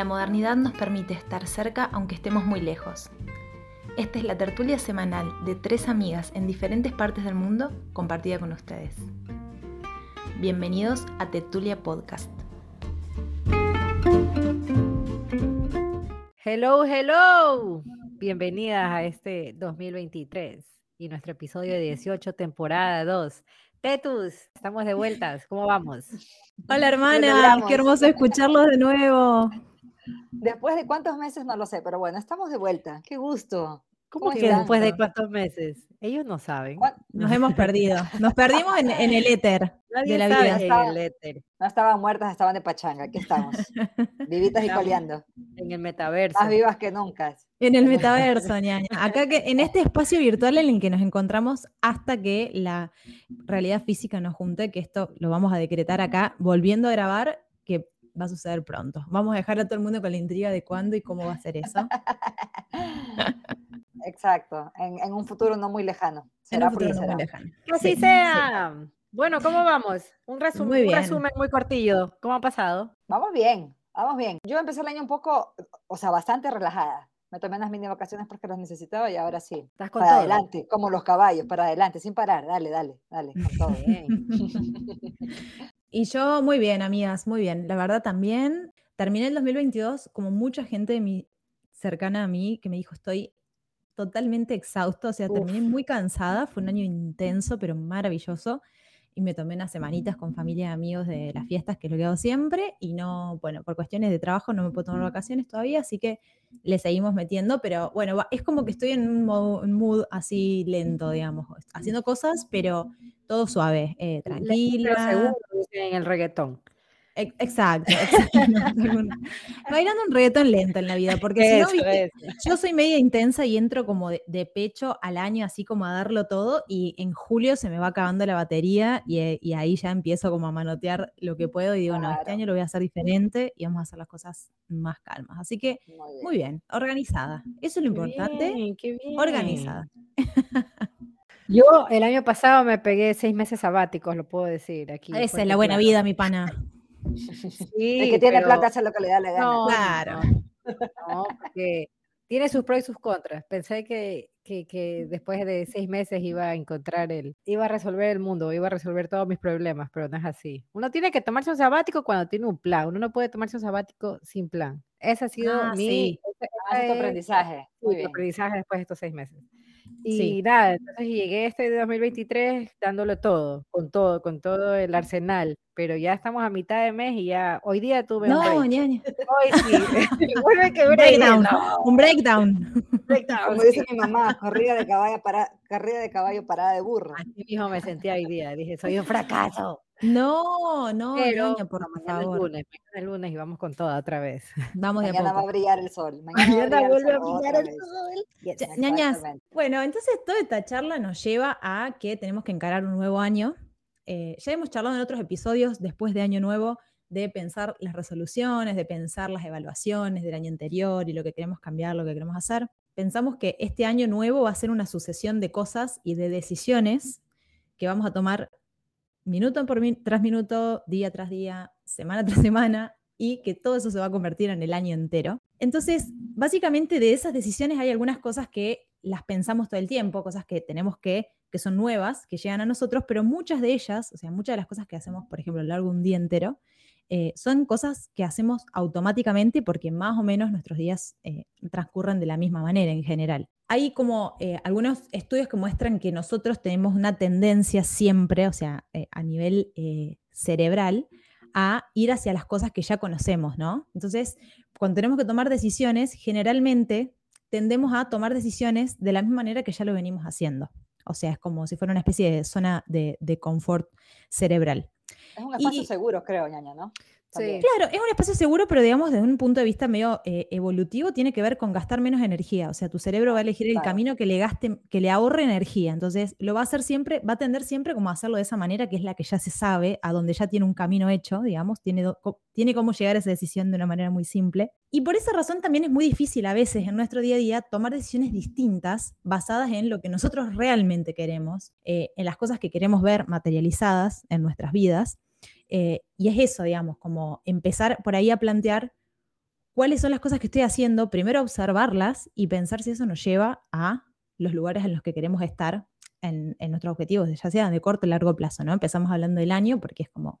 La modernidad nos permite estar cerca aunque estemos muy lejos. Esta es la tertulia semanal de tres amigas en diferentes partes del mundo compartida con ustedes. Bienvenidos a Tertulia Podcast. Hello, hello. Bienvenidas a este 2023 y nuestro episodio 18, temporada 2. Tetus, estamos de vueltas. ¿Cómo vamos? Hola hermana, qué hermoso escucharlos de nuevo. Después de cuántos meses no lo sé, pero bueno, estamos de vuelta. Qué gusto. ¿Cómo que después de cuántos meses? Ellos no saben. Nos hemos perdido. Nos perdimos en, el éter de la vida. No estaban muertas, estaban de pachanga. Aquí estamos. Vivitas y coleando. En el metaverso. Más vivas que nunca. En el metaverso, ñaña. Acá que en este espacio virtual en el que nos encontramos hasta que la realidad física nos junte, que esto lo vamos a decretar acá, volviendo a grabar, va a suceder pronto. Vamos a dejar a todo el mundo con la intriga de cuándo y cómo va a ser eso. Exacto, en, un futuro no muy lejano. Será un futuro no muy lejano. Que así sea. Bueno, ¿cómo vamos? Un, resumen, muy resumen muy cortillo. ¿Cómo ha pasado? Vamos bien, vamos bien. Yo empecé el año un poco, o sea, bastante relajada. Me tomé unas mini vacaciones porque las necesitaba y ahora sí. ¿Estás con para adelante, como los caballos, para adelante, sin parar. Dale, dale, dale. Con todo. y yo muy bien, amigas, muy bien. La verdad también terminé el 2022 como mucha gente de mi, cercana a mí que me dijo estoy totalmente exhausto, o sea, terminé muy cansada, fue un año intenso, pero maravilloso, y me tomé unas semanitas con familia y amigos de las fiestas, que es lo que hago siempre, y no, bueno, por cuestiones de trabajo no me puedo tomar vacaciones todavía, así que le seguimos metiendo, pero bueno, es como que estoy en un mood, así lento, digamos, haciendo cosas, pero todo suave, eh, tranquila. en el reggaetón. Exacto, bailando un reggaetón lento en la vida, porque si no, yo soy media intensa y entro como de, pecho al año, así como a darlo todo, y en julio se me va acabando la batería y, y ahí ya empiezo como a manotear lo que puedo y digo, no, este año lo voy a hacer diferente y vamos a hacer las cosas más calmas. Así que, muy bien, organizada. Eso es lo importante, organizada. Yo el año pasado me pegué seis meses sabáticos, lo puedo decir aquí. Esa es la buena vida, mi pana. Sí, el que tiene plata hace lo que le da la gana. No, claro. No, porque tiene sus pros y sus contras. Pensé que, que, que, después de seis meses iba a encontrar el, iba a resolver el mundo, iba a resolver todos mis problemas, pero no es así. Uno tiene que tomarse un sabático cuando tiene un plan. Uno no puede tomarse un sabático sin plan. Ese ha sido ah, mi sí. ese, aprendizaje. Muy aprendizaje después de estos seis meses. Y nada, entonces llegué este 2023 dándolo todo, con todo, con todo el arsenal, pero ya estamos a mitad de mes y ya, hoy día tuve no, un break. Ñaña. Hoy sí, un breakdown, un breakdown. Como dice mi mamá, corrida de caballo, para, corrida de caballo parada de burro. Así mismo me sentía hoy día, dije, soy un fracaso. No, no, Pero, por mañana favor. El lunes, mañana el lunes y vamos con toda otra vez. Vamos de mañana va a brillar el sol. Mañana, vuelve a brillar el sol. ñañas, bueno, entonces toda esta charla nos lleva a que tenemos que encarar un nuevo año. Eh, ya hemos charlado en otros episodios después de Año Nuevo de pensar las resoluciones, de pensar las evaluaciones del año anterior y lo que queremos cambiar, lo que queremos hacer. Pensamos que este año nuevo va a ser una sucesión de cosas y de decisiones que vamos a tomar minuto por tras minuto, día tras día, semana tras semana, y que todo eso se va a convertir en el año entero. Entonces, básicamente de esas decisiones hay algunas cosas que las pensamos todo el tiempo, cosas que tenemos que, que son nuevas, que llegan a nosotros, pero muchas de ellas, o sea, muchas de las cosas que hacemos, por ejemplo, a lo largo de un día entero, eh, son cosas que hacemos automáticamente porque más o menos nuestros días eh, transcurren de la misma manera en general. Hay como eh, algunos estudios que muestran que nosotros tenemos una tendencia siempre, o sea, a nivel cerebral, a ir hacia las cosas que ya conocemos, ¿no? Entonces, cuando tenemos que tomar decisiones, generalmente tendemos a tomar decisiones de la misma manera que ya lo venimos haciendo. O sea, es como si fuera una especie de zona de confort cerebral. Es un espacio seguro, creo, ñaña, ¿no? Claro, es un espacio seguro, pero digamos desde un punto de vista medio eh, evolutivo, tiene que ver con gastar menos energía. O sea, tu cerebro va a elegir el camino que le gaste, que le ahorre energía. Entonces, lo va a hacer siempre, va a tender siempre como a hacerlo de esa manera, que es la que ya se sabe, a donde ya tiene un camino hecho, digamos, tiene, tiene cómo llegar a esa decisión de una manera muy simple. Y por esa razón también es muy difícil a veces en nuestro día a día tomar decisiones distintas basadas en lo que nosotros realmente queremos, eh, en las cosas que queremos ver materializadas en nuestras vidas. Eh, y es eso, digamos, como empezar por ahí a plantear cuáles son las cosas que estoy haciendo, primero observarlas y pensar si eso nos lleva a los lugares en los que queremos estar en, nuestros objetivos, ya sean de corto o largo plazo, ¿no? Empezamos hablando del año porque es como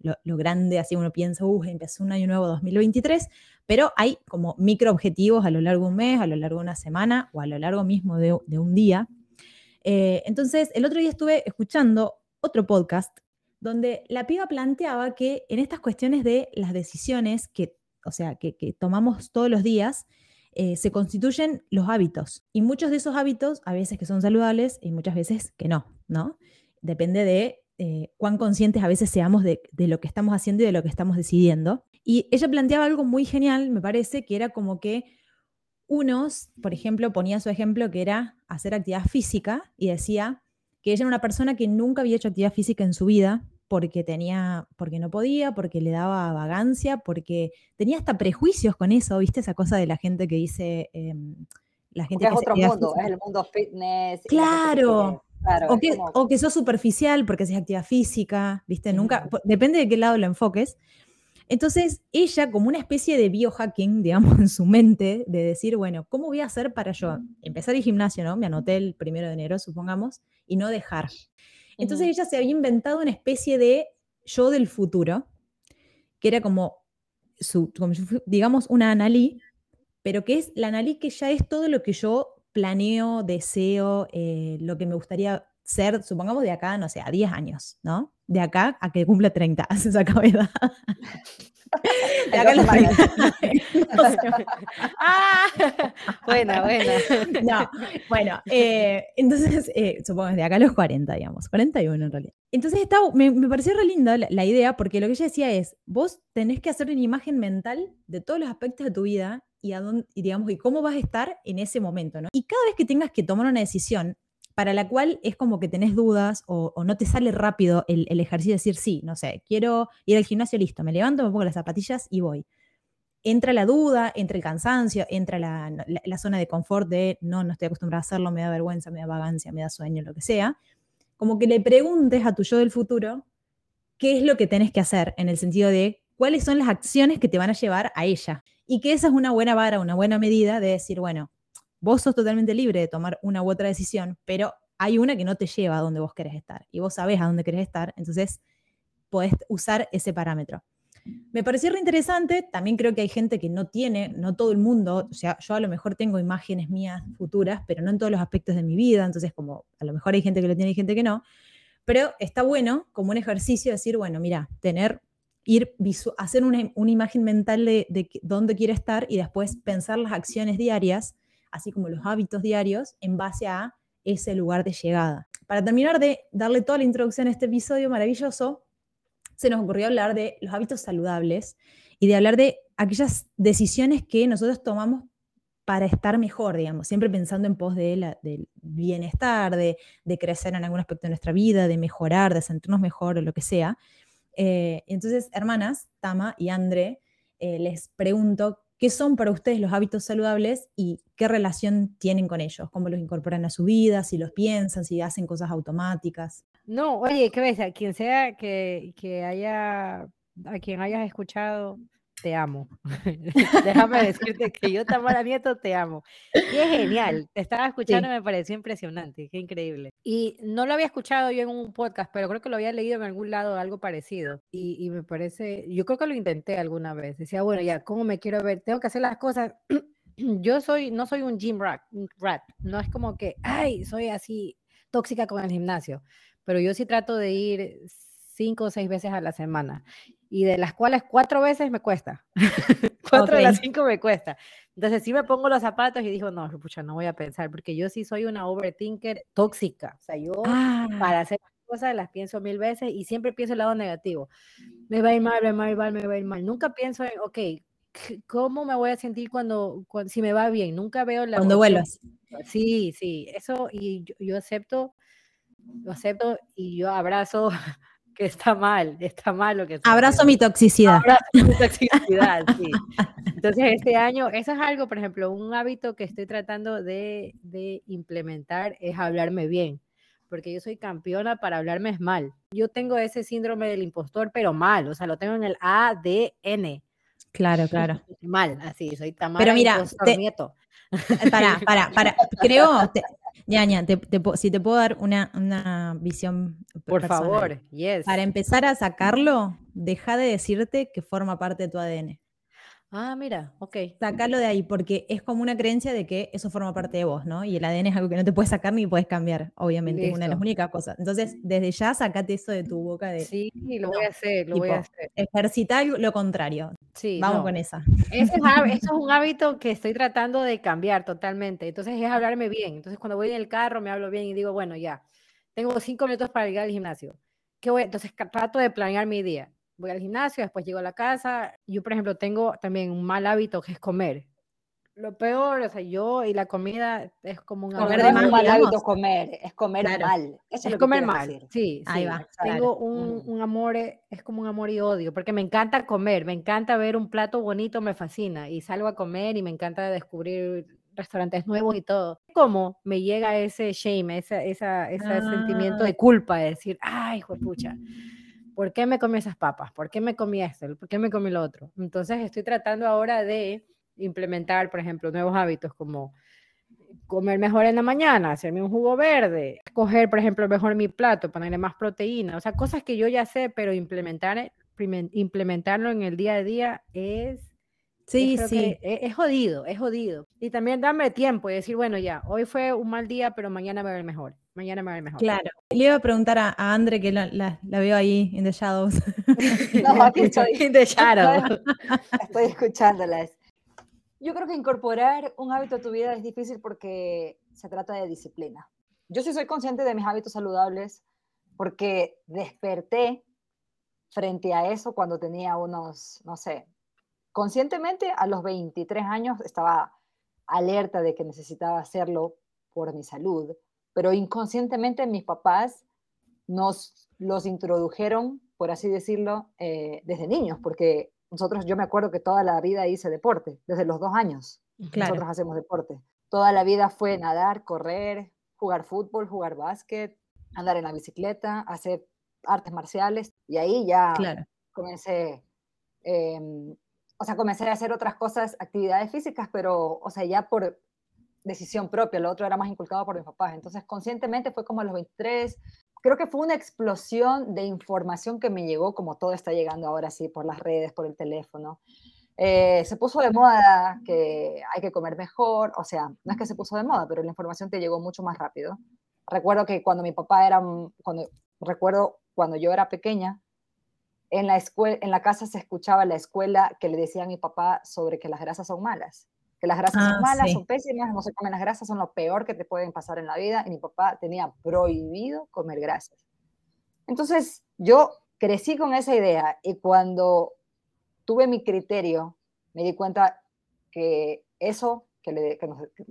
lo, grande, así uno piensa, uh, empezó un año nuevo 2023, pero hay como micro objetivos a lo largo de un mes, a lo largo de una semana o a lo largo mismo de, un día. Eh, entonces, el otro día estuve escuchando otro podcast donde la piba planteaba que en estas cuestiones de las decisiones que, o sea, que, tomamos todos los días, eh, se constituyen los hábitos. Y muchos de esos hábitos, a veces que son saludables y muchas veces que no, ¿no? Depende de eh, cuán conscientes a veces seamos de, lo que estamos haciendo y de lo que estamos decidiendo. Y ella planteaba algo muy genial, me parece, que era como que unos, por ejemplo, ponía su ejemplo que era hacer actividad física y decía que ella era una persona que nunca había hecho actividad física en su vida porque tenía, porque no podía, porque le daba vagancia, porque tenía hasta prejuicios con eso, ¿viste? Esa cosa de la gente que dice, em, la gente es otro mundo, es el mundo fitness. Claro, o, que, sos superficial porque haces actividad física, ¿viste? Nunca, depende de qué lado lo enfoques. Entonces, ella, como una especie de biohacking, digamos, en su mente, de decir, bueno, ¿cómo voy a hacer para yo empezar el gimnasio, ¿no? Me anoté el primero de enero, supongamos, y no dejar. Entonces, ella se había inventado una especie de yo del futuro, que era como, su, digamos, una analí, pero que es la analí que ya es todo lo que yo planeo, deseo, eh, lo que me gustaría ser, supongamos de acá, no sé, a 10 años, ¿no? De acá a que cumpla 30, se saca edad. De acá a los 30. ah, buena, buena. No, bueno, eh, entonces, eh, supongo de acá a los 40, digamos, 41 en realidad. Entonces está, me, me, pareció re linda la, idea, porque lo que ella decía es, vos tenés que hacer una imagen mental de todos los aspectos de tu vida y, a dónde, digamos, y cómo vas a estar en ese momento, ¿no? Y cada vez que tengas que tomar una decisión para la cual es como que tenés dudas o, no te sale rápido el, ejercicio de decir, sí, no sé, quiero ir al gimnasio, listo, me levanto, me pongo las zapatillas y voy. Entra la duda, entra el cansancio, entra la, la, zona de confort de, no, no estoy acostumbrada a hacerlo, me da vergüenza, me da vagancia, me da sueño, lo que sea. Como que le preguntes a tu yo del futuro qué es lo que tenés que hacer en el sentido de cuáles son las acciones que te van a llevar a ella. Y que esa es una buena vara, una buena medida de decir, bueno, vos sos totalmente libre de tomar una u otra decisión, pero hay una que no te lleva a donde vos querés estar y vos sabés a dónde querés estar, entonces podés usar ese parámetro. Me pareció re interesante, también creo que hay gente que no tiene, no todo el mundo, o sea, yo a lo mejor tengo imágenes mías futuras, pero no en todos los aspectos de mi vida, entonces como a lo mejor hay gente que lo tiene y gente que no, pero está bueno como un ejercicio decir, bueno, mira, tener ir hacer una, imagen mental de, dónde quiere estar y después pensar las acciones diarias, así como los hábitos diarios, en base a ese lugar de llegada. Para terminar de darle toda la introducción a este episodio maravilloso, se nos ocurrió hablar de los hábitos saludables y de hablar de aquellas decisiones que nosotros tomamos para estar mejor, digamos, siempre pensando en pos de del bienestar, de, de, crecer en algún aspecto de nuestra vida, de mejorar, de sentirnos mejor o lo que sea. Eh, entonces, hermanas, Tama y André, eh, les pregunto, ¿qué son para ustedes los hábitos saludables y qué relación tienen con ellos? ¿Cómo los incorporan a su vida? Si los piensan, si hacen cosas automáticas. No, oye, ¿qué ves? A quien sea que, que haya, a quien hayas escuchado te amo. Déjame decirte que yo, Tamara Nieto, te amo. Y es genial. Te estaba escuchando, me pareció impresionante, qué increíble. Y no lo había escuchado yo en un podcast, pero creo que lo había leído en algún lado, algo parecido. Y, y me parece, yo creo que lo intenté alguna vez. Decía, bueno, ya, ¿cómo me quiero ver? Tengo que hacer las cosas. yo soy, no soy un gym rat, rat. No es como que, ay, soy así tóxica con el gimnasio. Pero yo sí trato de ir cinco o seis veces a la semana y de las cuales cuatro veces me cuesta. cuatro de las cinco me cuesta. Entonces sí me pongo los zapatos y digo, no, pucha, no voy a pensar, porque yo sí soy una overthinker tóxica. O sea, yo para ah. hacer cosas las pienso mil veces y siempre pienso el lado negativo. Me va a ir mal, me va a ir mal, me va a ir mal. Nunca pienso en, ok, ¿cómo me voy a sentir cuando, si me va bien? Nunca veo la... Cuando vuelvas. Sí, sí, eso y yo, yo acepto, lo acepto y yo abrazo que está mal, está mal lo que está Abrazo mi toxicidad. Abrazo mi toxicidad, sí. Entonces, este año, eso es algo, por ejemplo, un hábito que estoy tratando de, de implementar es hablarme bien, porque yo soy campeona para hablarme es mal. Yo tengo ese síndrome del impostor, pero mal, o sea, lo tengo en el ADN. Claro, claro. Mal, así, soy Tamara Pero mira, te- nieto. Para, para, para. Creo, te- ñaña, te- si te puedo dar una, una visión Por personal. favor, yes. Para empezar a sacarlo, deja de decirte que forma parte de tu ADN. Ah, mira, ok. Sacalo de ahí, porque es como una creencia de que eso forma parte de vos, ¿no? Y el ADN es algo que no te puedes sacar ni puedes cambiar, obviamente, es una de las Listo. únicas cosas. Entonces, desde ya sacate eso de tu boca de Sí, lo no, voy a hacer, lo voy a tipo, hacer. ejercitar lo contrario. Sí, Vamos no. con esa. Ese es, hab- eso es un hábito que estoy tratando de cambiar totalmente. Entonces es hablarme bien. Entonces cuando voy en el carro me hablo bien y digo, bueno, ya, tengo cinco minutos para ir al gimnasio. ¿Qué voy? Entonces trato de planear mi día. Voy al gimnasio, después llego a la casa. Yo, por ejemplo, tengo también un mal hábito que es comer. Lo peor, o sea, yo y la comida es como un Comer de mal digamos. hábito comer, es comer Claro. mal. Eso es, Es lo comer mal, decir. sí, Ahí sí. va. Tengo un, Mm. un amor, eh, es como un amor y odio, porque me encanta comer, me encanta ver un plato bonito, me fascina, y salgo a comer y me encanta descubrir restaurantes nuevos y todo. Como me llega ese shame, esa, esa, ese sentimiento Ah. de culpa, de decir, ay, pucha, ¿por qué me comí esas papas? ¿Por qué me comí esto? ¿Por qué me comí lo otro? Entonces estoy tratando ahora de implementar, por ejemplo, nuevos hábitos como comer mejor en la mañana, hacerme un jugo verde, escoger, por ejemplo, mejor mi plato, ponerle más proteína, o sea, cosas que yo ya sé, pero implementar, primen- implementarlo en el día a día es, Sí, sí. que es, es jodido, es jodido. Y también darme tiempo y decir, bueno, ya, hoy fue un mal día, pero mañana me va a ver mejor, mañana me va a ver mejor. Claro. Le iba a preguntar a, a Andre, que la, la- la veo ahí in the shadows. No, aquí estoy. In the shadow. Estoy escuchándolas. Yo creo que incorporar un hábito a tu vida es difícil porque se trata de disciplina. Yo sí soy consciente de mis hábitos saludables porque desperté frente a eso cuando tenía unos, no sé, conscientemente a los 23 años estaba alerta de que necesitaba hacerlo por mi salud, pero inconscientemente mis papás nos los introdujeron, por así decirlo, eh, desde niños, porque nosotros, yo me acuerdo que toda la vida hice deporte, desde los dos años. Claro. Nosotros hacemos deporte. Toda la vida fue nadar, correr, jugar fútbol, jugar básquet, andar en la bicicleta, hacer artes marciales, y ahí ya Claro. comencé, eh, o sea, comencé a hacer otras cosas, actividades físicas, pero, o sea, ya por decisión propia, lo otro era más inculcado por mis papás. Entonces, conscientemente fue como a los 23, creo que fue una explosión de información que me llegó, como todo está llegando ahora sí, por las redes, por el teléfono. Eh, se puso de moda que hay que comer mejor, o sea, no es que se puso de moda, pero la información te llegó mucho más rápido. Recuerdo que cuando mi papá era, cuando, recuerdo cuando yo era pequeña, en la, escuela, en la casa se escuchaba la escuela que le decía a mi papá sobre que las grasas son malas, que las grasas Ah, son malas, sí. son pésimas, no se comen las grasas, son lo peor que te pueden pasar en la vida, y mi papá tenía prohibido comer grasas. Entonces, yo crecí con esa idea y cuando tuve mi criterio, me di cuenta que eso que, le, que, nos, que,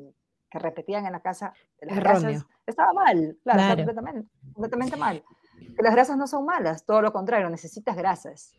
que repetían en la casa de las grasas estaba mal, claro, estaba Claro. completamente, completamente mal. Que las grasas no son malas, todo lo contrario, necesitas grasas.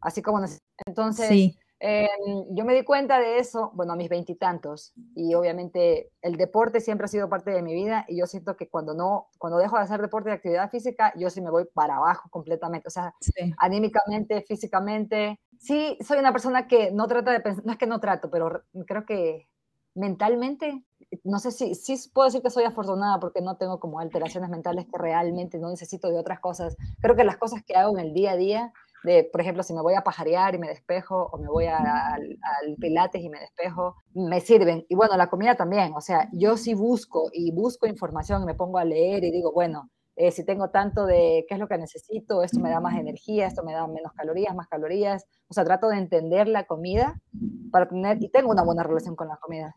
Así como entonces Sí. eh, yo me di cuenta de eso, bueno, a mis veintitantos, y, obviamente el deporte siempre ha sido parte de mi vida, y yo siento que cuando no, cuando dejo de hacer deporte y actividad física, yo sí me voy para abajo completamente, o sea, sí. anímicamente, físicamente. Sí, soy una persona que no trata de pensar, no es que no trato, pero re- creo que mentalmente, no sé si, sí puedo decir que soy afortunada porque no tengo como alteraciones mentales que realmente no necesito de otras cosas. Creo que las cosas que hago en el día a día, de, por ejemplo, si me voy a pajarear y me despejo, o me voy a- al, al pilates y me despejo, me sirven. Y bueno, la comida también, o sea, yo sí busco y busco información y me pongo a leer y digo, bueno, eh, si tengo tanto de qué es lo que necesito, esto me da más energía, esto me da menos calorías, más calorías. O sea, trato de entender la comida para tener, y tengo una buena relación con la comida.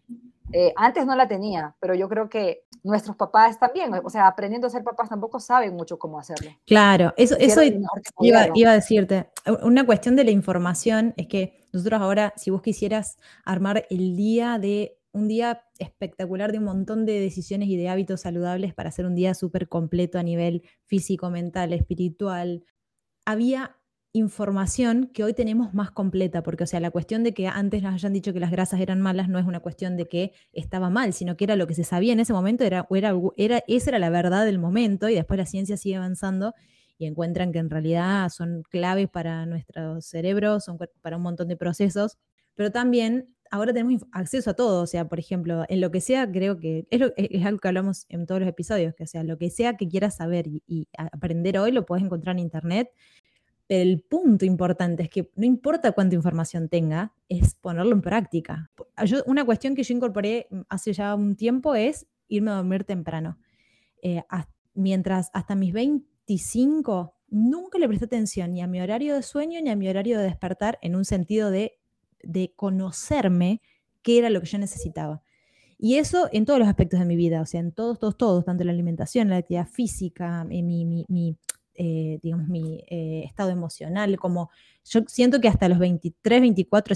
Eh, antes no la tenía, pero yo creo que nuestros papás también, o sea, aprendiendo a ser papás tampoco saben mucho cómo hacerlo. Claro, eso, eso iba, iba a decirte. Una cuestión de la información es que nosotros ahora, si vos quisieras armar el día de un día espectacular de un montón de decisiones y de hábitos saludables para hacer un día súper completo a nivel físico, mental, espiritual, había información que hoy tenemos más completa, porque o sea, la cuestión de que antes nos hayan dicho que las grasas eran malas no es una cuestión de que estaba mal, sino que era lo que se sabía en ese momento, era, era, era, esa era la verdad del momento y después la ciencia sigue avanzando y encuentran que en realidad son claves para nuestro cerebro, son para un montón de procesos, pero también ahora tenemos acceso a todo, o sea, por ejemplo, en lo que sea, creo que es, es algo que hablamos en todos los episodios, que o sea, lo que sea que quieras saber y, y aprender hoy lo puedes encontrar en internet. Pero el punto importante es que no importa cuánta información tenga, es ponerlo en práctica. Yo, una cuestión que yo incorporé mm, hace ya un tiempo es irme a dormir temprano. Eh, mientras hasta mis 25 nunca le presté atención ni a mi horario de sueño ni a mi horario de despertar en un sentido de de conocerme qué era lo que yo necesitaba. Y eso en todos los aspectos de mi vida, o sea, en todos, todos, todos, tanto la alimentación, la actividad física, mi, mi, mi eh, digamos, mi eh, estado emocional, como yo siento que hasta los 23, 24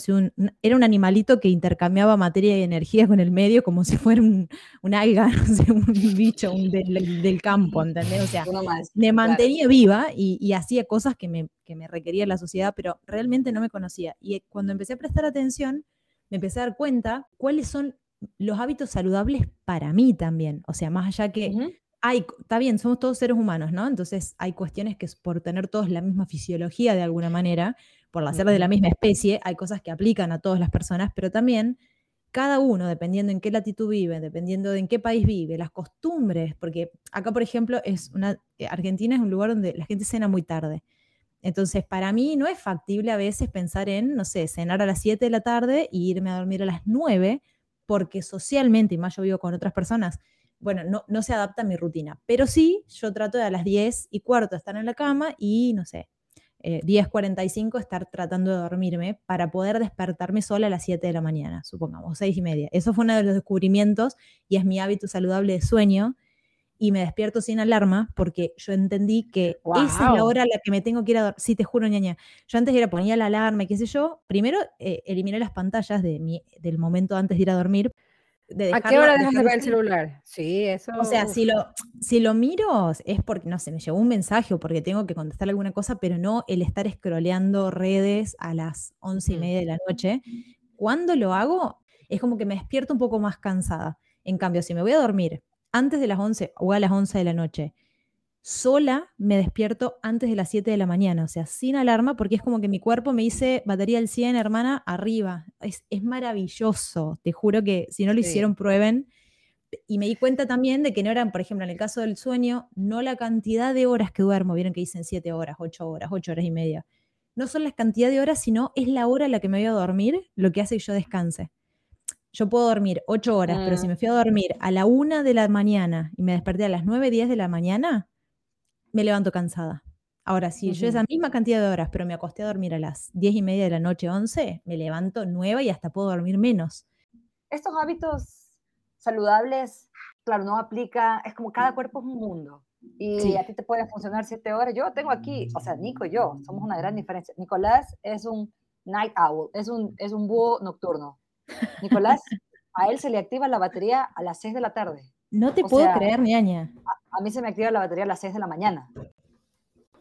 era un animalito que intercambiaba materia y energía con el medio como si fuera un, un alga, un bicho del, campo, ¿entendés? O sea, me mantenía viva y, hacía cosas que me, que me requería la sociedad, pero realmente no me conocía. Y cuando empecé a prestar atención, me empecé a dar cuenta cuáles son los hábitos saludables para mí también. O sea, más allá que hay, está bien, somos todos seres humanos, ¿no? Entonces hay cuestiones que por tener todos la misma fisiología de alguna manera, por ser de la misma especie, hay cosas que aplican a todas las personas, pero también cada uno, dependiendo en qué latitud vive, dependiendo de en qué país vive, las costumbres, porque acá, por ejemplo, es una, eh, Argentina es un lugar donde la gente cena muy tarde. Entonces, para mí no es factible a veces pensar en, no sé, cenar a las 7 de la tarde e irme a dormir a las 9, porque socialmente, y más yo vivo con otras personas, bueno, no, se adapta a mi rutina, pero sí, yo trato de a las 10 y cuarto estar en la cama y, no sé, eh, 10.45 estar tratando de dormirme para poder despertarme sola a las 7 de la mañana, supongamos, 6 y media. Eso fue uno de los descubrimientos y es mi hábito saludable de sueño y me despierto sin alarma porque yo entendí que esa es la hora a la que me tengo que ir a dormir. Sí, te juro, ñaña. Yo antes era ponía la alarma, qué sé yo. Primero eh, eliminé las pantallas de mi, del momento antes de ir a dormir ¿A qué hora dejas de ver el celular? Sí, eso. O sea, si lo, si lo miro es porque, no sé, me llegó un mensaje o porque tengo que contestar alguna cosa, pero no el estar scrolleando redes a las once y mm. media de la noche. Cuando lo hago, es como que me despierto un poco más cansada. En cambio, si me voy a dormir antes de las 11 o a las 11 de la noche sola me despierto antes de las 7 de la mañana, o sea, sin alarma, porque es como que mi cuerpo me dice, batería del 100, hermana, arriba. Es, maravilloso, te juro que si no lo hicieron, prueben. Y me di cuenta también de que no eran, por ejemplo, en el caso del sueño, no la cantidad de horas que duermo, vieron que dicen 7 horas, 8 horas, 8 horas y media. No son la cantidad de horas, sino es la hora a la que me voy a dormir lo que hace que yo descanse. Yo puedo dormir 8 horas, pero si mm. me fui a dormir a la 1 de la mañana y me desperté a las 9, 10 de la mañana, me levanto cansada. Ahora, si yo esa misma cantidad de horas, pero me acosté a dormir a las 10 y media de la noche, 11, me levanto nueva y hasta puedo dormir menos. Estos hábitos saludables, claro, no aplica, es como cada cuerpo es un mundo. Y a ti te puede funcionar 7 horas. Yo tengo aquí, o sea, Nico y yo, somos una gran diferencia. Nicolás es un night owl, es un, es un búho nocturno. Nicolás, a él se le activa la batería a las 6 de la tarde. No te puedo creer, ñaña a mí se me activa la batería a las 6 de la mañana.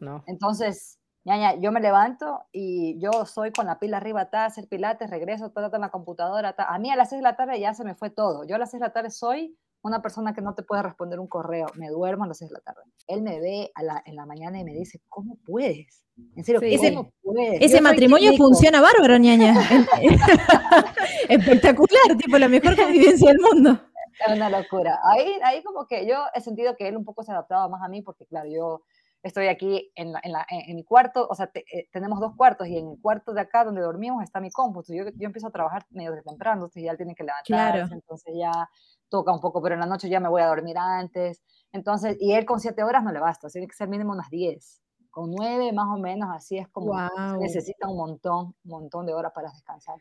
No. Entonces, ñaña, yo me levanto y yo soy con la pila arriba, a hacer pilates, regreso, todo en la computadora. A mí a las 6 de la tarde ya se me fue todo. Yo a las 6 de la tarde soy una persona que no te puede responder un correo. Me duermo a las 6 de la tarde. Él me ve en la mañana y me dice, ¿cómo puedes? En serio, ¿cómo puedes? Ese matrimonio funciona bárbaro, ñaña. Espectacular, tipo la mejor convivencia del mundo. Es una locura. Ahí, ahí como que yo he sentido que él un poco se adaptaba más a mí porque, claro, yo estoy aquí en, en, la, en mi cuarto, o sea, eh, tenemos dos cuartos y en el cuarto de acá donde dormimos está mi cómputo. Yo, yo empiezo a trabajar medio de temprano, entonces ya él tiene que levantarse, claro. entonces ya toca un poco, pero en la noche ya me voy a dormir antes. Entonces, y él con siete horas no le basta, tiene que ser mínimo unas diez. Con nueve más o menos, así es como necesita un montón, un montón de horas para descansar.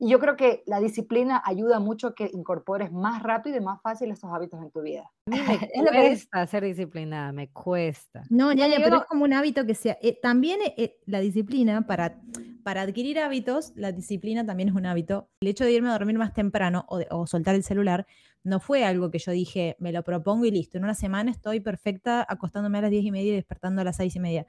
Y yo creo que la disciplina ayuda mucho a que incorpores más rápido y más fácil estos hábitos en tu vida. A mí me cuesta ser disciplinada, me cuesta. No, ya, ya, pero es como un hábito que sea. Eh, también eh, la disciplina, para, para adquirir hábitos, la disciplina también es un hábito. El hecho de irme a dormir más temprano o, o soltar el celular no fue algo que yo dije, me lo propongo y listo. En una semana estoy perfecta acostándome a las diez y media y despertando a las seis y media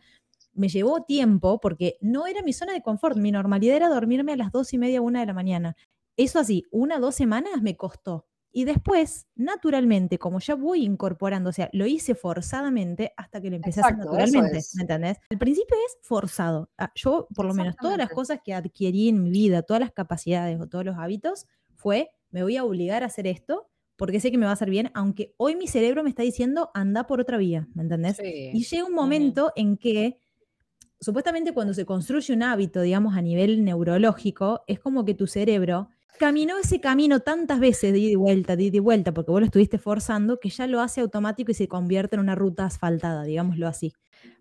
me llevó tiempo porque no era mi zona de confort. Mi normalidad era dormirme a las dos y media, una de la mañana. Eso así, una, dos semanas me costó. Y después, naturalmente, como ya voy incorporando, o sea, lo hice forzadamente hasta que lo empecé a hacer Exacto, naturalmente, es. ¿me entendés? Al principio es forzado. Ah, Yo, por lo menos, todas las cosas que adquirí en mi vida, todas las capacidades o todos los hábitos, fue, me voy a obligar a hacer esto porque sé que me va a hacer bien, aunque hoy mi cerebro me está diciendo, anda por otra vía, ¿me entendés? Y Sí. llega un momento en que, supuestamente cuando se construye un hábito, digamos, a nivel neurológico, es como que tu cerebro caminó ese camino tantas veces de ida y vuelta, de ida y vuelta, porque vos lo estuviste forzando, que ya lo hace automático y se convierte en una ruta asfaltada, digámoslo así.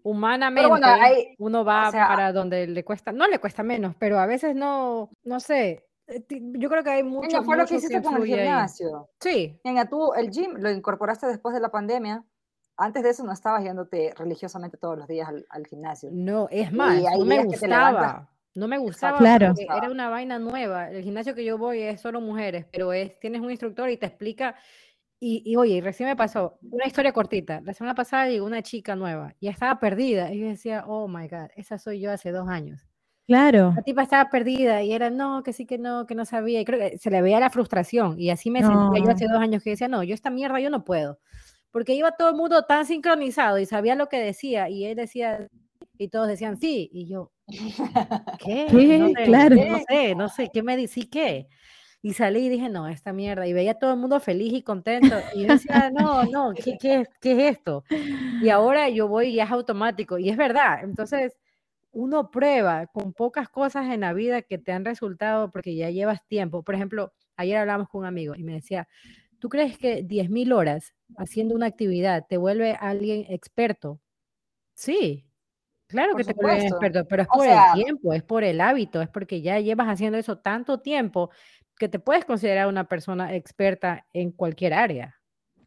Humanamente, hay- uno va sea- para donde le cuesta, no le cuesta menos, pero a veces no, no sé. eh, Yo creo que hay mucho. Niña, fue lo que mucho hiciste con el influye ahí. gimnasio. Sí, Niña, tú el gym lo incorporaste después de la pandemia. Antes de eso no estabas yéndote religiosamente todos los días al, al gimnasio. no, es más, no me gustaba. No me gustaba Claro. porque era una vaina nueva. El gimnasio que yo voy es solo mujeres, pero es, tienes un instructor y te explica. Y, y oye, recién me pasó una historia cortita. La semana pasada llegó una chica nueva y estaba perdida. Y yo decía, oh my God, esa soy yo hace dos años. Claro. La tipa estaba perdida y era no, que sí, que no, que no sabía. Y creo que se le veía la frustración. Y así me sentía yo No. hace dos años que decía, no, yo esta mierda yo no puedo. Porque iba todo el mundo tan sincronizado y sabía lo que decía. Y él decía, y todos decían sí. Y yo, ¿qué? ¿Qué? No sé, Claro. No sé, no sé, ¿qué me decí qué? Y salí y dije, no, esta mierda. Y veía a todo el mundo feliz y contento. Y yo decía, no, no, ¿qué, qué, qué es esto? Y ahora yo voy y es automático. Y es verdad. Entonces, uno prueba con pocas cosas en la vida que te han resultado porque ya llevas tiempo. Por ejemplo, ayer hablamos con un amigo y me decía, ¿tú crees que 10.000 horas haciendo una actividad te vuelve alguien experto? Sí, claro Por que te vuelve experto, pero es O por sea- el tiempo, es por el hábito, es porque ya llevas haciendo eso tanto tiempo que te puedes considerar una persona experta en cualquier área.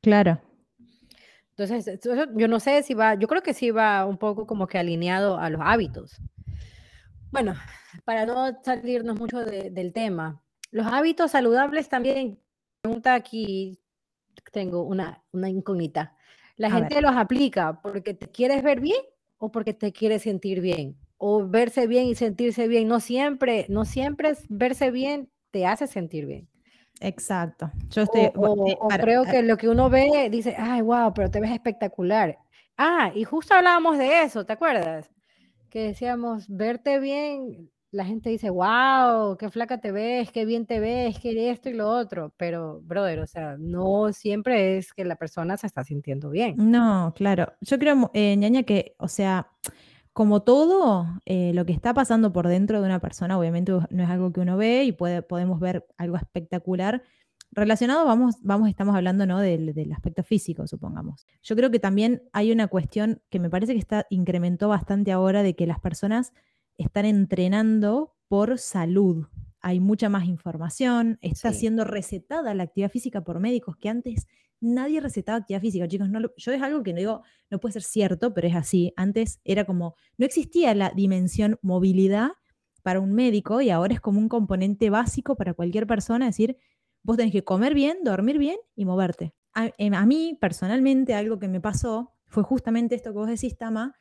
Claro. Entonces, eso yo no sé si va, yo creo que sí va un poco como que alineado a los hábitos. Bueno, para no salirnos mucho de- del tema, los hábitos saludables también, pregunta aquí, tengo una, una incógnita. ¿La A gente los aplica porque te quieres ver bien o porque te quieres sentir bien? O verse bien y sentirse bien. No siempre, no siempre es verse bien te hace sentir bien. Exacto. Yo estoy. O, o- eh, o para- creo que lo que uno ve dice, ay, wow, pero te ves espectacular. Ah, y justo hablábamos de eso, ¿te acuerdas? Que decíamos, verte bien, la gente dice, wow, qué flaca te ves, qué bien te ves, qué esto y lo otro. Pero, brother, o sea, no siempre es que la persona se está sintiendo bien. No, claro. Yo creo, eh, ñaña, que, o sea, como todo, eh, lo que está pasando por dentro de una persona, obviamente no es algo que uno ve y puede, podemos ver algo espectacular. Relacionado, vamos, vamos, estamos hablando, ¿no? Del, del aspecto físico, supongamos. Yo creo que también hay una cuestión que me parece que está, incrementó bastante ahora de que las personas están entrenando por salud. Hay mucha más información, está Sí. siendo recetada la actividad física por médicos que antes nadie recetaba actividad física, chicos. No lo- yo es algo que no digo, no puede ser cierto, pero es así. Antes era como, no existía la dimensión movilidad para un médico y ahora es como un componente básico para cualquier persona, es decir, vos tenés que comer bien, dormir bien y moverte. A, em, a mí, personalmente, algo que me pasó fue justamente esto que vos decís, Tama,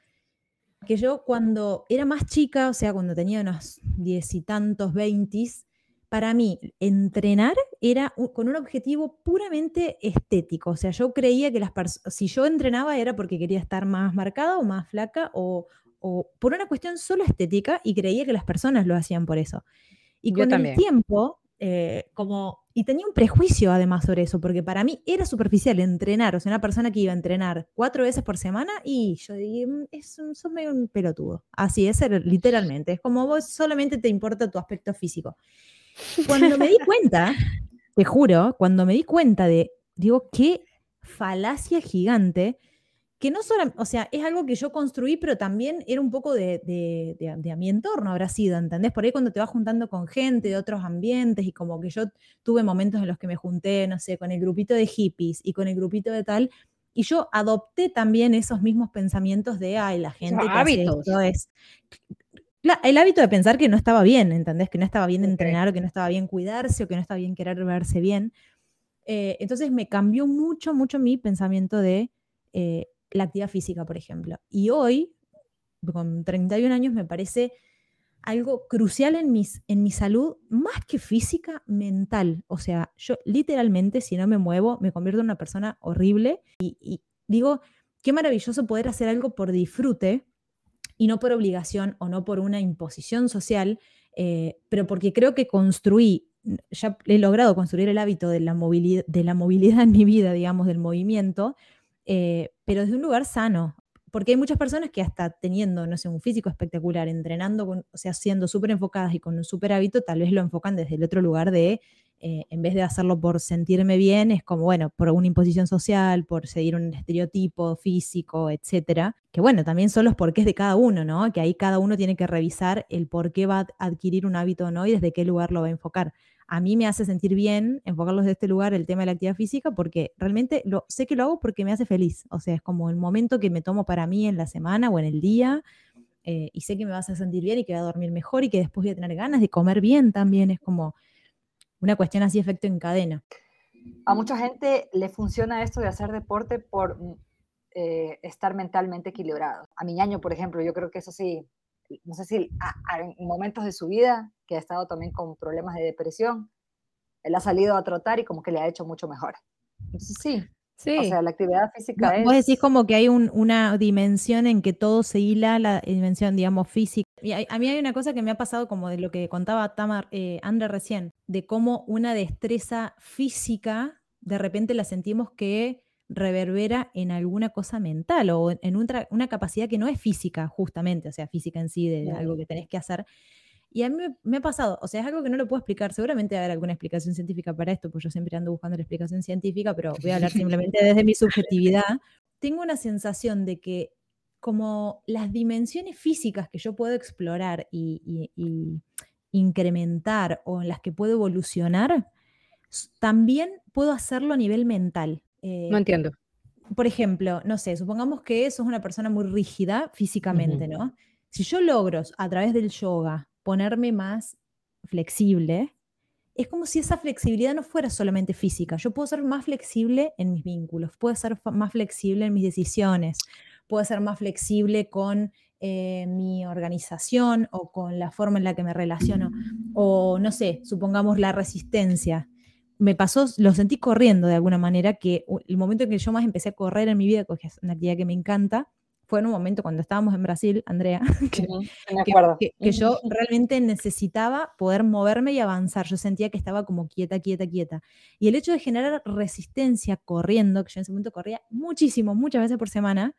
que yo cuando era más chica, o sea, cuando tenía unos diez y tantos, veintis, para mí entrenar era con un objetivo puramente estético. O sea, yo creía que las si yo entrenaba era porque quería estar más marcada o más flaca o, o por una cuestión solo estética y creía que las personas lo hacían por eso. Y Yo con también. el tiempo, eh, como, y tenía un prejuicio además sobre eso, porque para mí era superficial entrenar, o sea, una persona que iba a entrenar cuatro veces por semana y yo dije, "Mm, es un, sos medio un pelotudo. Así es, era- literalmente. Es como vos solamente te importa tu aspecto físico. Cuando me di cuenta, te juro, cuando me di cuenta de, digo, qué falacia gigante, que no solo, o sea, es algo que yo construí, pero también era un poco de, de- de- mi entorno, habrá sido, ¿entendés? Por ahí cuando te vas juntando con gente de otros ambientes y como que yo tuve momentos en los que me junté, no sé, con el grupito de hippies y con el grupito de tal, y yo adopté también esos mismos pensamientos de, ay, la gente que hace hábitos. esto es... La- el hábito de pensar que no estaba bien, ¿entendés? Que no estaba bien Ok. entrenar o que no estaba bien cuidarse o que no estaba bien querer verse bien. Eh, entonces me cambió mucho, mucho mi pensamiento de eh, la actividad física, por ejemplo. Y hoy, con 31 años, me parece algo crucial en, mis, en mi salud, más que física, mental. O sea, yo literalmente, si no me muevo, me convierto en una persona horrible y, digo, qué maravilloso poder hacer algo por disfrute y no por obligación o no por una imposición social, eh, pero porque creo que construí, ya he logrado construir el hábito de la movilidad, de la movilidad en mi vida, digamos, del movimiento, eh, pero desde un lugar sano. Porque hay muchas personas que hasta teniendo, no sé, un físico espectacular, entrenando, o sea, siendo súper enfocadas y con un súper hábito, tal vez lo enfocan desde el otro lugar de eh, en vez de hacerlo por sentirme bien, es como, bueno, por una imposición social, por seguir un estereotipo físico, etcétera. Que bueno, también son los porqués de cada uno, ¿no? Que ahí cada uno tiene que revisar el por qué va a adquirir un hábito o no y desde qué lugar lo va a enfocar. A mí me hace sentir bien enfocarlos de este lugar el tema de la actividad física porque realmente lo, sé que lo hago porque me hace feliz. O sea, es como el momento que me tomo para mí en la semana o en el día. Eh, y sé que me vas a sentir bien y que voy a dormir mejor y que después voy a tener ganas de comer bien también. Es como, una cuestión así efecto en cadena. A mucha gente le funciona esto de hacer deporte por mm, eh, estar mentalmente equilibrado. A mi ñaño, por ejemplo, yo creo que eso sí, no sé si en momentos de su vida, que ha estado también con problemas de depresión, él ha salido a trotar y como que le ha hecho mucho mejor. Entonces sí, Sí. O sea, la actividad física es... Vos decís como que hay una dimensión en que todo se hila, la dimensión, digamos, física. Y a, mí hay una cosa que me ha pasado como de lo que contaba Tamar, eh, André recién, de cómo una destreza física, de repente la sentimos que reverbera en alguna cosa mental o en una capacidad que no es física, justamente, o sea, física en sí, de algo que tenés que hacer, y a mí me, ha pasado, o sea, es algo que no lo puedo explicar, seguramente va a haber alguna explicación científica para esto, pues yo siempre ando buscando la explicación científica, pero voy a hablar simplemente desde mi subjetividad. Tengo una sensación de que como las dimensiones físicas que yo puedo explorar y, incrementar o en las que puedo evolucionar, también puedo hacerlo a nivel mental. Eh, no entiendo. Por ejemplo, no sé, supongamos que sos una persona muy rígida físicamente, ¿no? Si yo logro a través del yoga ponerme más flexible, es como si esa flexibilidad no fuera solamente física. Yo puedo ser más flexible en mis vínculos, puedo ser más flexible en mis decisiones, puedo ser más flexible con eh, mi organización o con la forma en la que me relaciono. O no sé, supongamos la resistencia. Me pasó, lo sentí corriendo de alguna manera, que el momento en que yo más empecé a correr en mi vida, que es una actividad que me encanta, fue en un momento cuando estábamos en Brasil, Andrea, que, que, yo realmente necesitaba poder moverme y avanzar. Yo sentía que estaba como quieta, quieta, quieta. Y el hecho de generar resistencia corriendo, que yo en ese momento corría muchísimo, muchas veces por semana,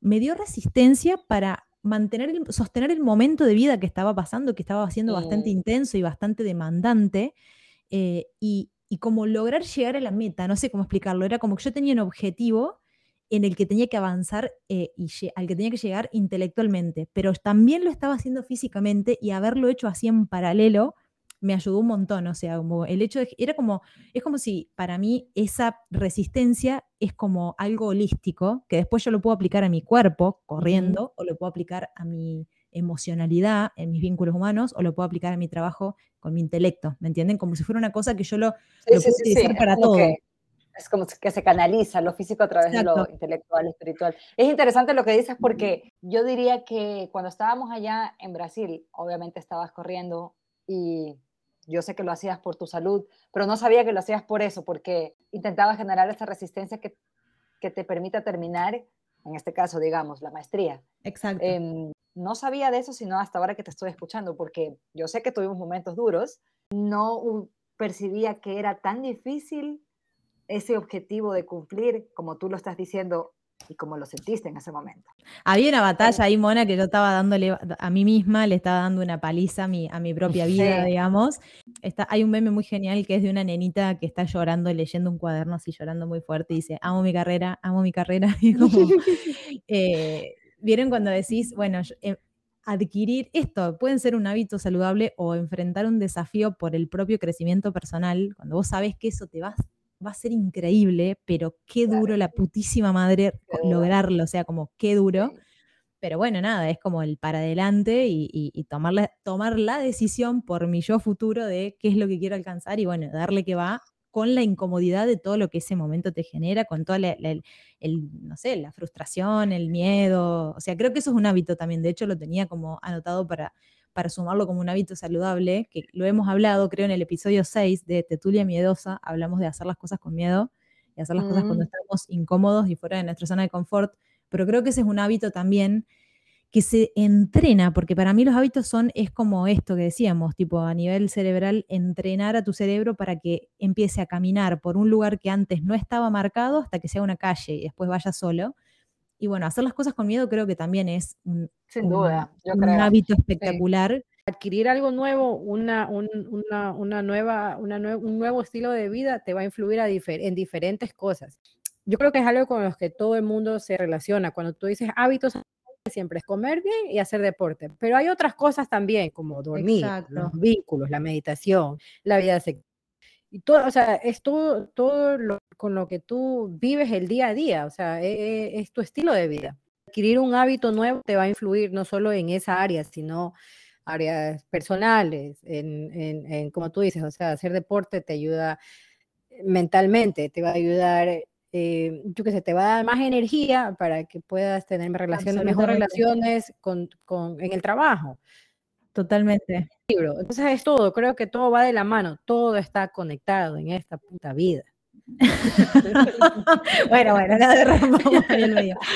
me dio resistencia para mantener, sostener el momento de vida que estaba pasando, que estaba siendo bastante intenso y bastante demandante. Eh, y, y como lograr llegar a la meta, no sé cómo explicarlo, era como que yo tenía un objetivo en el que tenía que avanzar eh, y al que tenía que llegar intelectualmente, pero también lo estaba haciendo físicamente y haberlo hecho así en paralelo me ayudó un montón, o sea, como el hecho de, era como, es como si para mí esa resistencia es como algo holístico, que después yo lo puedo aplicar a mi cuerpo corriendo, o lo puedo aplicar a mi emocionalidad, en mis vínculos humanos, o lo puedo aplicar a mi trabajo con mi intelecto, ¿me entienden? Como si fuera una cosa que yo lo, puedo utilizar para todo es como que se canaliza lo físico a través de lo intelectual, espiritual. Es interesante lo que dices porque yo diría que cuando estábamos allá en Brasil, obviamente estabas corriendo y yo sé que lo hacías por tu salud, pero no sabía que lo hacías por eso, porque intentabas generar esa resistencia que, que te permita terminar, en este caso, digamos, la maestría. Exacto. Em, no sabía de eso sino hasta ahora que te estoy escuchando, porque yo sé que tuvimos momentos duros, no percibía que era tan difícil ese objetivo de cumplir, como tú lo estás diciendo y como lo sentiste en ese momento. Había una batalla ahí, Mona, que yo estaba dándole a mí misma, le estaba dando una paliza a mi, a mi propia vida, digamos. Está, hay un meme muy genial que es de una nenita que está llorando, leyendo un cuaderno así, llorando muy fuerte, y dice, amo mi carrera, amo mi carrera. Y como, eh, ¿Vieron cuando decís, bueno, eh, adquirir esto, pueden ser un hábito saludable o enfrentar un desafío por el propio crecimiento personal, cuando vos sabes que eso te va va a ser increíble, pero qué duro la putísima madre lograrlo, o sea, como qué duro. Pero bueno, nada, es como el para adelante y, tomar, la, tomar la decisión por mi yo futuro de qué es lo que quiero alcanzar y bueno, darle que va con la incomodidad de todo lo que ese momento te genera, con toda la, el, no sé, la frustración, el miedo. O sea, creo que eso es un hábito también. De hecho, lo tenía como anotado para, para sumarlo como un hábito saludable, que lo hemos hablado, creo, en el episodio 6 de Tetulia Miedosa, hablamos de hacer las cosas con miedo y hacer las cosas cuando Mm. estamos incómodos y fuera de nuestra zona de confort, pero creo que ese es un hábito también que se entrena, porque para mí los hábitos son, es como esto que decíamos, tipo a nivel cerebral, entrenar a tu cerebro para que empiece a caminar por un lugar que antes no estaba marcado hasta que sea una calle y después vaya solo. Y bueno, hacer las cosas con miedo creo que también es un, Sin un- duda, yo un creo. hábito espectacular. adquirir algo nuevo, una, un, una, una nueva, una nue- un nuevo estilo de vida te va a influir a difer- en diferentes cosas. Yo creo que es algo con los que todo el mundo se relaciona. Cuando tú dices hábitos, siempre es comer bien y hacer deporte. Pero hay otras cosas también, como dormir, Exacto. los vínculos, la meditación, la vida sexual. Y todo, o sea, es todo, todo lo, con lo que tú vives el día a día, o sea, e- e- es tu estilo de vida. Adquirir un hábito nuevo te va a influir no solo en esa área, sino áreas personales, en, en, en, como tú dices, o sea, hacer deporte te ayuda mentalmente, te va a ayudar, eh, yo qué sé, te va a dar más energía para que puedas tener relaciones, mejores relaciones con, con, en el trabajo. Totalmente. Libro. Entonces es todo, creo que todo va de la mano, todo está conectado en esta puta vida. bueno, bueno, nada de medio.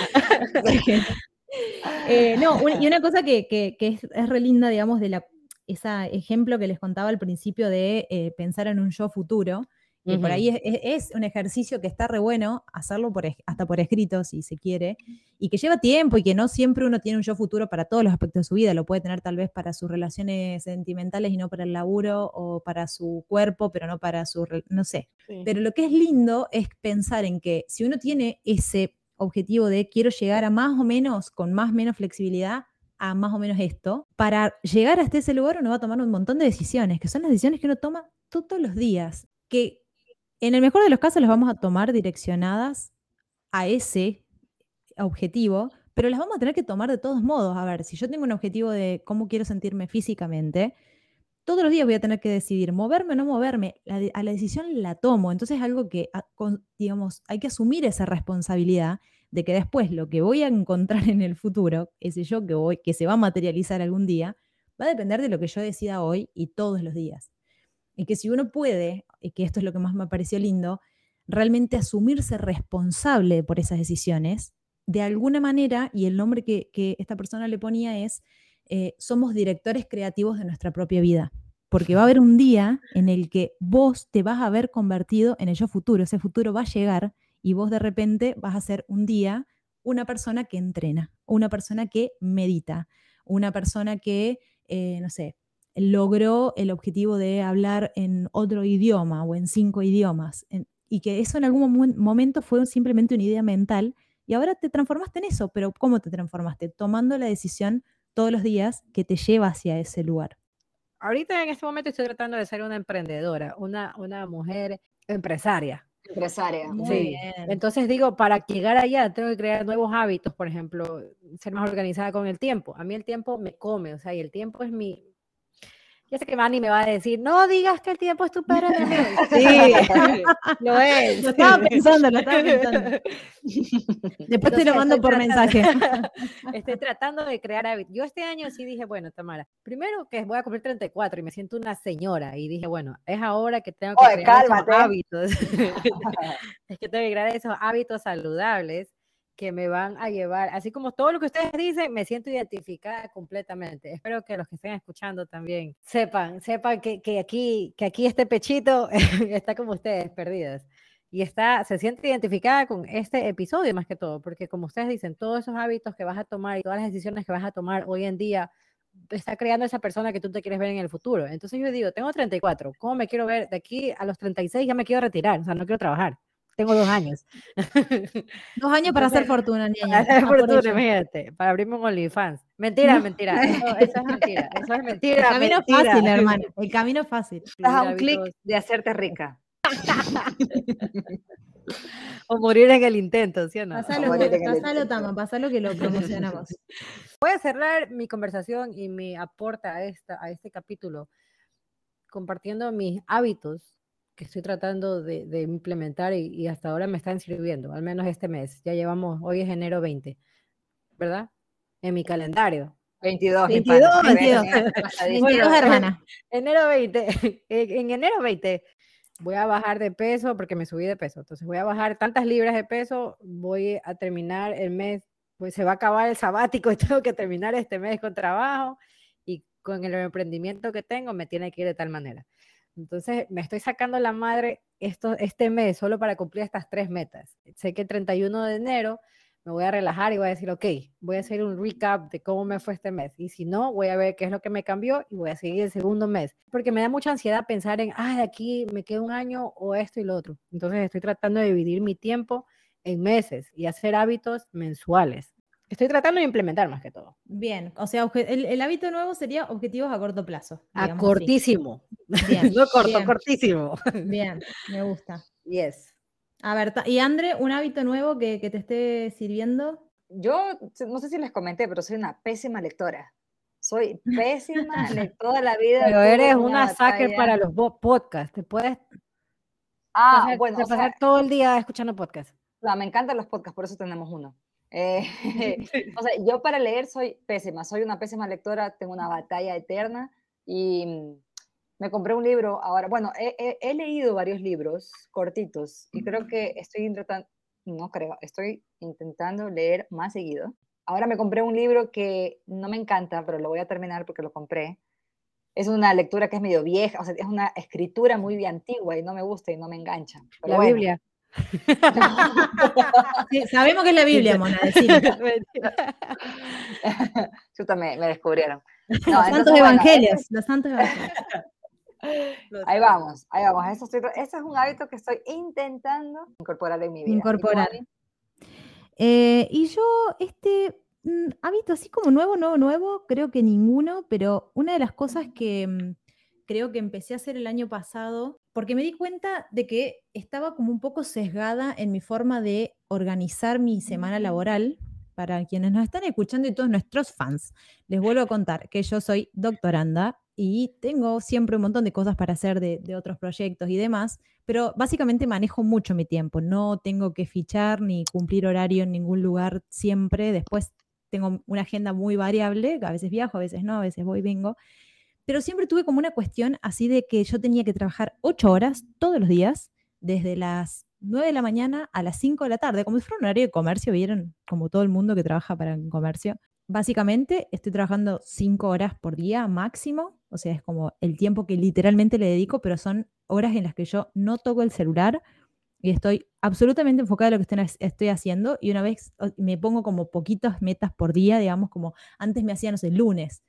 Eh, no, y una cosa que, que- que es, es re linda, digamos, de la, ese ejemplo que les contaba al principio de eh, pensar en un yo futuro, que por ahí es, es- es un ejercicio que está re bueno hacerlo por, hasta por escrito, si se quiere, y que lleva tiempo y que no siempre uno tiene un yo futuro para todos los aspectos de su vida, lo puede tener tal vez para sus relaciones sentimentales y no para el laburo, o para su cuerpo, pero no para su, no sé. Pero lo que es lindo es pensar en que si uno tiene ese objetivo de quiero llegar a más o menos, con más o menos flexibilidad, a más o menos esto, para llegar hasta ese lugar uno va a tomar un montón de decisiones, que son las decisiones que uno toma todos los días, que en el mejor de los casos las vamos a tomar direccionadas a ese objetivo, pero las vamos a tener que tomar de todos modos. A ver, si yo tengo un objetivo de cómo quiero sentirme físicamente, todos los días voy a tener que decidir moverme o no moverme. La a la decisión la tomo. Entonces es algo que, a- con- digamos, hay que asumir esa responsabilidad de que después lo que voy a encontrar en el futuro, ese yo que, voy, que se va a materializar algún día, va a depender de lo que yo decida hoy y todos los días. Y que si uno puede, y que esto es lo que más me pareció lindo, realmente asumirse responsable por esas decisiones, de alguna manera, y el nombre que, esta persona le ponía es, eh, somos directores creativos de nuestra propia vida. Porque va a haber un día en el que vos te vas a haber convertido en el futuro. Ese futuro va a llegar y vos de repente vas a ser un día una persona que entrena, una persona que medita, una persona que, eh, no sé, logró el objetivo de hablar en otro idioma o en cinco idiomas. en- y que eso en algún momen- momento fue simplemente una idea mental y ahora te transformaste en eso. Pero ¿cómo te transformaste? Tomando la decisión todos los días que te lleva hacia ese lugar. Ahorita en este momento estoy tratando de ser una emprendedora, una, una mujer empresaria. Empresaria. Muy Sí. bien. Entonces digo, para llegar allá tengo que crear nuevos hábitos, por ejemplo, ser más organizada con el tiempo. A mí el tiempo me come, o sea, y el tiempo es mi... Ya sé que Manny me va a decir, no digas que el tiempo es tu enemigo. Sí, lo es. Lo estaba pensando, lo estaba pensando. Después te lo mando por tratando- mensaje. Estoy tratando de crear hábitos. Yo este año sí dije, bueno, Tamara, primero que voy a cumplir 34 y me siento una señora y dije, bueno, es ahora que tengo que Oye, crear esos hábitos. es que tengo que crear esos hábitos saludables que me van a llevar, así como todo lo que ustedes dicen, me siento identificada completamente. Espero que los que estén escuchando también sepan, sepan que, que aquí, que aquí este pechito está como ustedes, perdidas. Y está, se siente identificada con este episodio más que todo, porque como ustedes dicen, todos esos hábitos que vas a tomar y todas las decisiones que vas a tomar hoy en día, está creando esa persona que tú te quieres ver en el futuro. Entonces yo digo, tengo 34, ¿cómo me quiero ver? De aquí a los 36 ya me quiero retirar, o sea, no quiero trabajar. Tengo dos años. Dos años para hacer fortuna, niña. Para hacer fortuna, imagínate, para abrirme un OnlyFans. Mentira, mentira, eso, eso es mentira, eso es mentira. El camino es mentira. fácil, hermano. El camino es fácil. Estás a un clic de hacerte rica. O morir en el intento, ¿sí o no? Pasalo, intento. Tama, pasalo que lo promocionamos. Voy a cerrar mi conversación y mi aporte a, esta, a este capítulo compartiendo mis hábitos que estoy tratando de, de implementar y, y hasta ahora me están sirviendo, al menos este mes. Ya llevamos, hoy es enero 20, ¿verdad? En mi calendario. 22, mi 22, pana. 22. Pasadísimo. 22 hermanas. Enero 20, en en enero 20 voy a bajar de peso porque me subí de peso. Entonces voy a bajar tantas libras de peso, voy a terminar el mes, pues se va a acabar el sabático y tengo que terminar este mes con trabajo y con el emprendimiento que tengo me tiene que ir de tal manera. Entonces me estoy sacando la madre esto, este mes solo para cumplir estas tres metas. Sé que el 31 de enero me voy a relajar y voy a decir, ok, voy a hacer un recap de cómo me fue este mes. Y si no, voy a ver qué es lo que me cambió y voy a seguir el segundo mes. Porque me da mucha ansiedad pensar en, ah, de aquí me queda un año o esto y lo otro. Entonces estoy tratando de dividir mi tiempo en meses y hacer hábitos mensuales. Estoy tratando de implementar más que todo. Bien, o sea, el, el hábito nuevo sería objetivos a corto plazo. A cortísimo. Bien, no corto, bien. cortísimo. Bien, me gusta. Yes. A ver, y Andre, un hábito nuevo que, que te esté sirviendo. Yo no sé si les comenté, pero soy una pésima lectora. Soy pésima de toda la vida. Pero eres una saque batalla. para los podcasts. Te puedes Ah, pasar, bueno, te o sea, pasar todo el día escuchando podcasts. no, me encantan los podcasts, por eso tenemos uno. Eh, o sea, yo para leer soy pésima, soy una pésima lectora, tengo una batalla eterna y mm, me compré un libro ahora. Bueno, he, he- he leído varios libros cortitos y creo que estoy intentando, no creo, estoy intentando leer más seguido. Ahora me compré un libro que no me encanta, pero lo voy a terminar porque lo compré. Es una lectura que es medio vieja, o sea, es una escritura muy antigua y no me gusta y no me engancha. Pero La bueno. Biblia. Sí, sabemos que es la Biblia, Mona, decime. Chuta, me, descubrieron. No, Los entonces, santos bueno, evangelios, los santos evangelios. Ahí vamos, ahí vamos. Eso, estoy es un hábito que estoy intentando incorporar en mi vida. ¿Y Incorporar. Ani? Eh, y yo, este mm, hábito así como nuevo, nuevo, nuevo, creo que ninguno, pero una de las cosas que mm, creo que empecé a hacer el año pasado, porque me di cuenta de que estaba como un poco sesgada en mi forma de organizar mi semana laboral. Para quienes nos están escuchando y todos nuestros fans, les vuelvo a contar que yo soy doctoranda y tengo siempre un montón de cosas para hacer de, de otros proyectos y demás, pero básicamente manejo mucho mi tiempo. No tengo que fichar ni cumplir horario en ningún lugar siempre. Después tengo una agenda muy variable, a veces viajo, a veces no, a veces voy vengo. Pero siempre tuve como una cuestión así de que yo tenía que trabajar ocho horas todos los días, desde las 9 de la mañana a las 5 de la tarde, como si fuera un horario de comercio, vieron, como todo el mundo que trabaja para un comercio. Básicamente estoy trabajando 5 horas por día máximo, o sea, es como el tiempo que literalmente le dedico, pero son horas en las que yo no toco el celular y estoy absolutamente enfocada en lo que estoy, haciendo y una vez me pongo como poquitas metas por día, digamos, como antes me hacía, no sé, el lunes,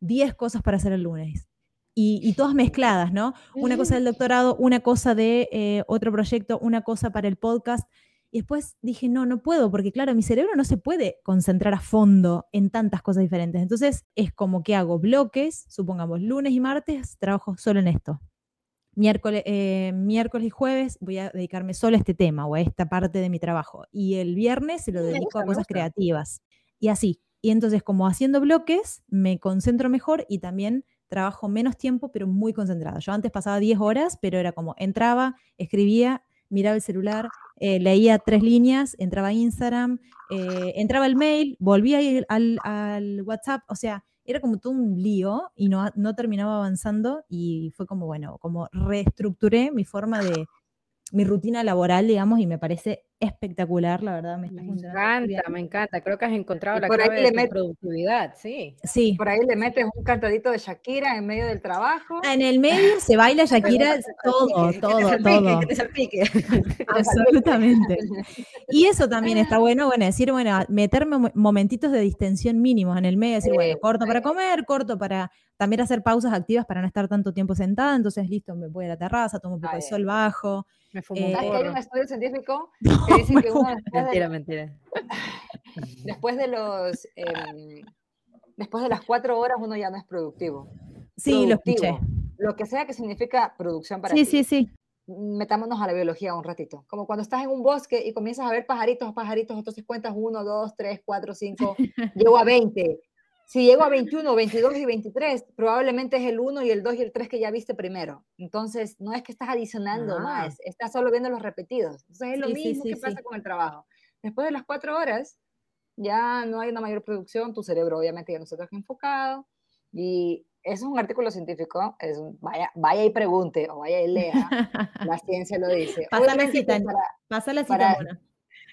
10 cosas para hacer el lunes. Y, y todas mezcladas, ¿no? Una cosa del doctorado, una cosa de eh, otro proyecto, una cosa para el podcast. Y después dije, no, no puedo, porque claro, mi cerebro no se puede concentrar a fondo en tantas cosas diferentes. Entonces es como que hago bloques, supongamos lunes y martes, trabajo solo en esto. Miércoles, eh, miércoles y jueves voy a dedicarme solo a este tema o a esta parte de mi trabajo. Y el viernes se lo Me dedico gusta, a cosas creativas. Y así. Y entonces como haciendo bloques, me concentro mejor y también trabajo menos tiempo, pero muy concentrado. Yo antes pasaba 10 horas, pero era como entraba, escribía, miraba el celular, eh, leía tres líneas, entraba a Instagram, eh, entraba el mail, volvía al, al WhatsApp, o sea, era como todo un lío y no, no terminaba avanzando y fue como, bueno, como reestructuré mi forma de, mi rutina laboral, digamos, y me parece espectacular, la verdad, me está Me encanta, me encanta. Creo que has encontrado Y la por ahí clave le de productividad, sí. Sí, Por ahí le metes un cantadito de Shakira en medio del trabajo. en el medio se baila Shakira, todo, todo, todo. Que te salpique. Absolutamente. Y eso también está bueno, bueno, decir, bueno, meterme mo- momentitos de distensión mínimos en el medio, decir, bueno, corto para comer, corto para también hacer pausas activas para no estar tanto tiempo sentada, entonces listo, me voy a la terraza, tomo un poco Ah, de sol bajo. Me fumo Eh, un ¿Sabes que hay porro. un estudio científico que dice que uno después de, Mentira, mentira. después de los em, después de las cuatro horas uno ya no es productivo. Sí, lo escuché. Productivo, Lo que sea que significa producción para Sí, ti. sí, sí. Metámonos a la biología un ratito. Como cuando estás en un bosque y comienzas a ver pajaritos, pajaritos, entonces cuentas uno, dos, tres, cuatro, cinco, llego a 20. Si llego a 21, 22 y 23, probablemente es el 1 y el 2 y el 3 que ya viste primero. Entonces, no es que estás adicionando Ah. más, estás solo viendo los repetidos. Entonces, es lo Sí, sí, mismo sí, que pasa con el trabajo. Después de las cuatro horas, ya no hay una mayor producción, tu cerebro obviamente ya no está tan enfocado. Y eso es un artículo científico, es vaya, vaya y pregunte o vaya y lea, la ciencia lo dice. Pasa la cita, pasa la cita,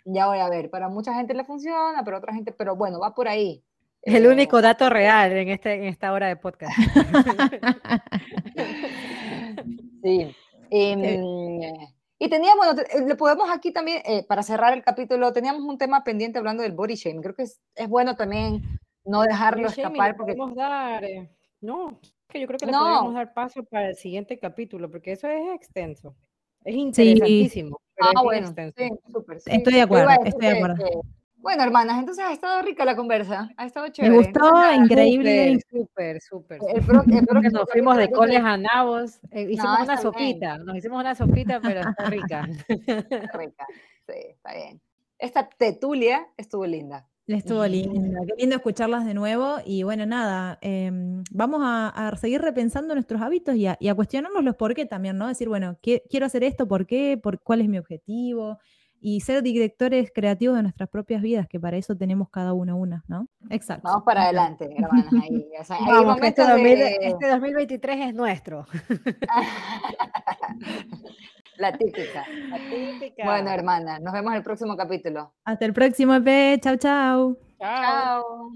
Ya voy a ver, para mucha gente le funciona, pero otra gente, pero bueno, va por ahí. Es el único eh, dato real en, este, en esta hora de podcast. sí. Em, y teníamos, le podemos aquí también, eh, para cerrar el capítulo, teníamos un tema pendiente hablando del body shaming. Creo que es, es bueno también no dejarlo escapar. Porque... Podemos dar, eh, no, que yo creo que le podemos dar paso para el siguiente capítulo, porque eso es extenso. Es interesantísimo. ah, bueno, sí, súper. estoy de acuerdo, estoy de acuerdo. Bueno, hermanas, entonces ha estado rica la conversa, ha estado chévere. Me gustó, increíble. Súper, súper. nos fuimos de coles a nabos, eh, hicimos una sopita, nos hicimos una sopita, pero está rica. Está rica, sí, está bien. Esta tetulia estuvo linda. Estuvo linda, qué lindo escucharlas de nuevo y bueno, nada, em, vamos a, seguir repensando nuestros hábitos y a, y a, cuestionarnos los por qué también, ¿no? Decir, bueno, quiero hacer esto, ¿por qué? ¿Por, ¿Cuál es mi objetivo? Y ser directores creativos de nuestras propias vidas, que para eso tenemos cada uno una, ¿no? Exacto. Vamos para adelante, hermanas. Ahí, este, 2023 es nuestro. La típica. La típica. Bueno, hermanas, nos vemos en el próximo capítulo. Hasta el próximo EP. Chao, chao. Chao.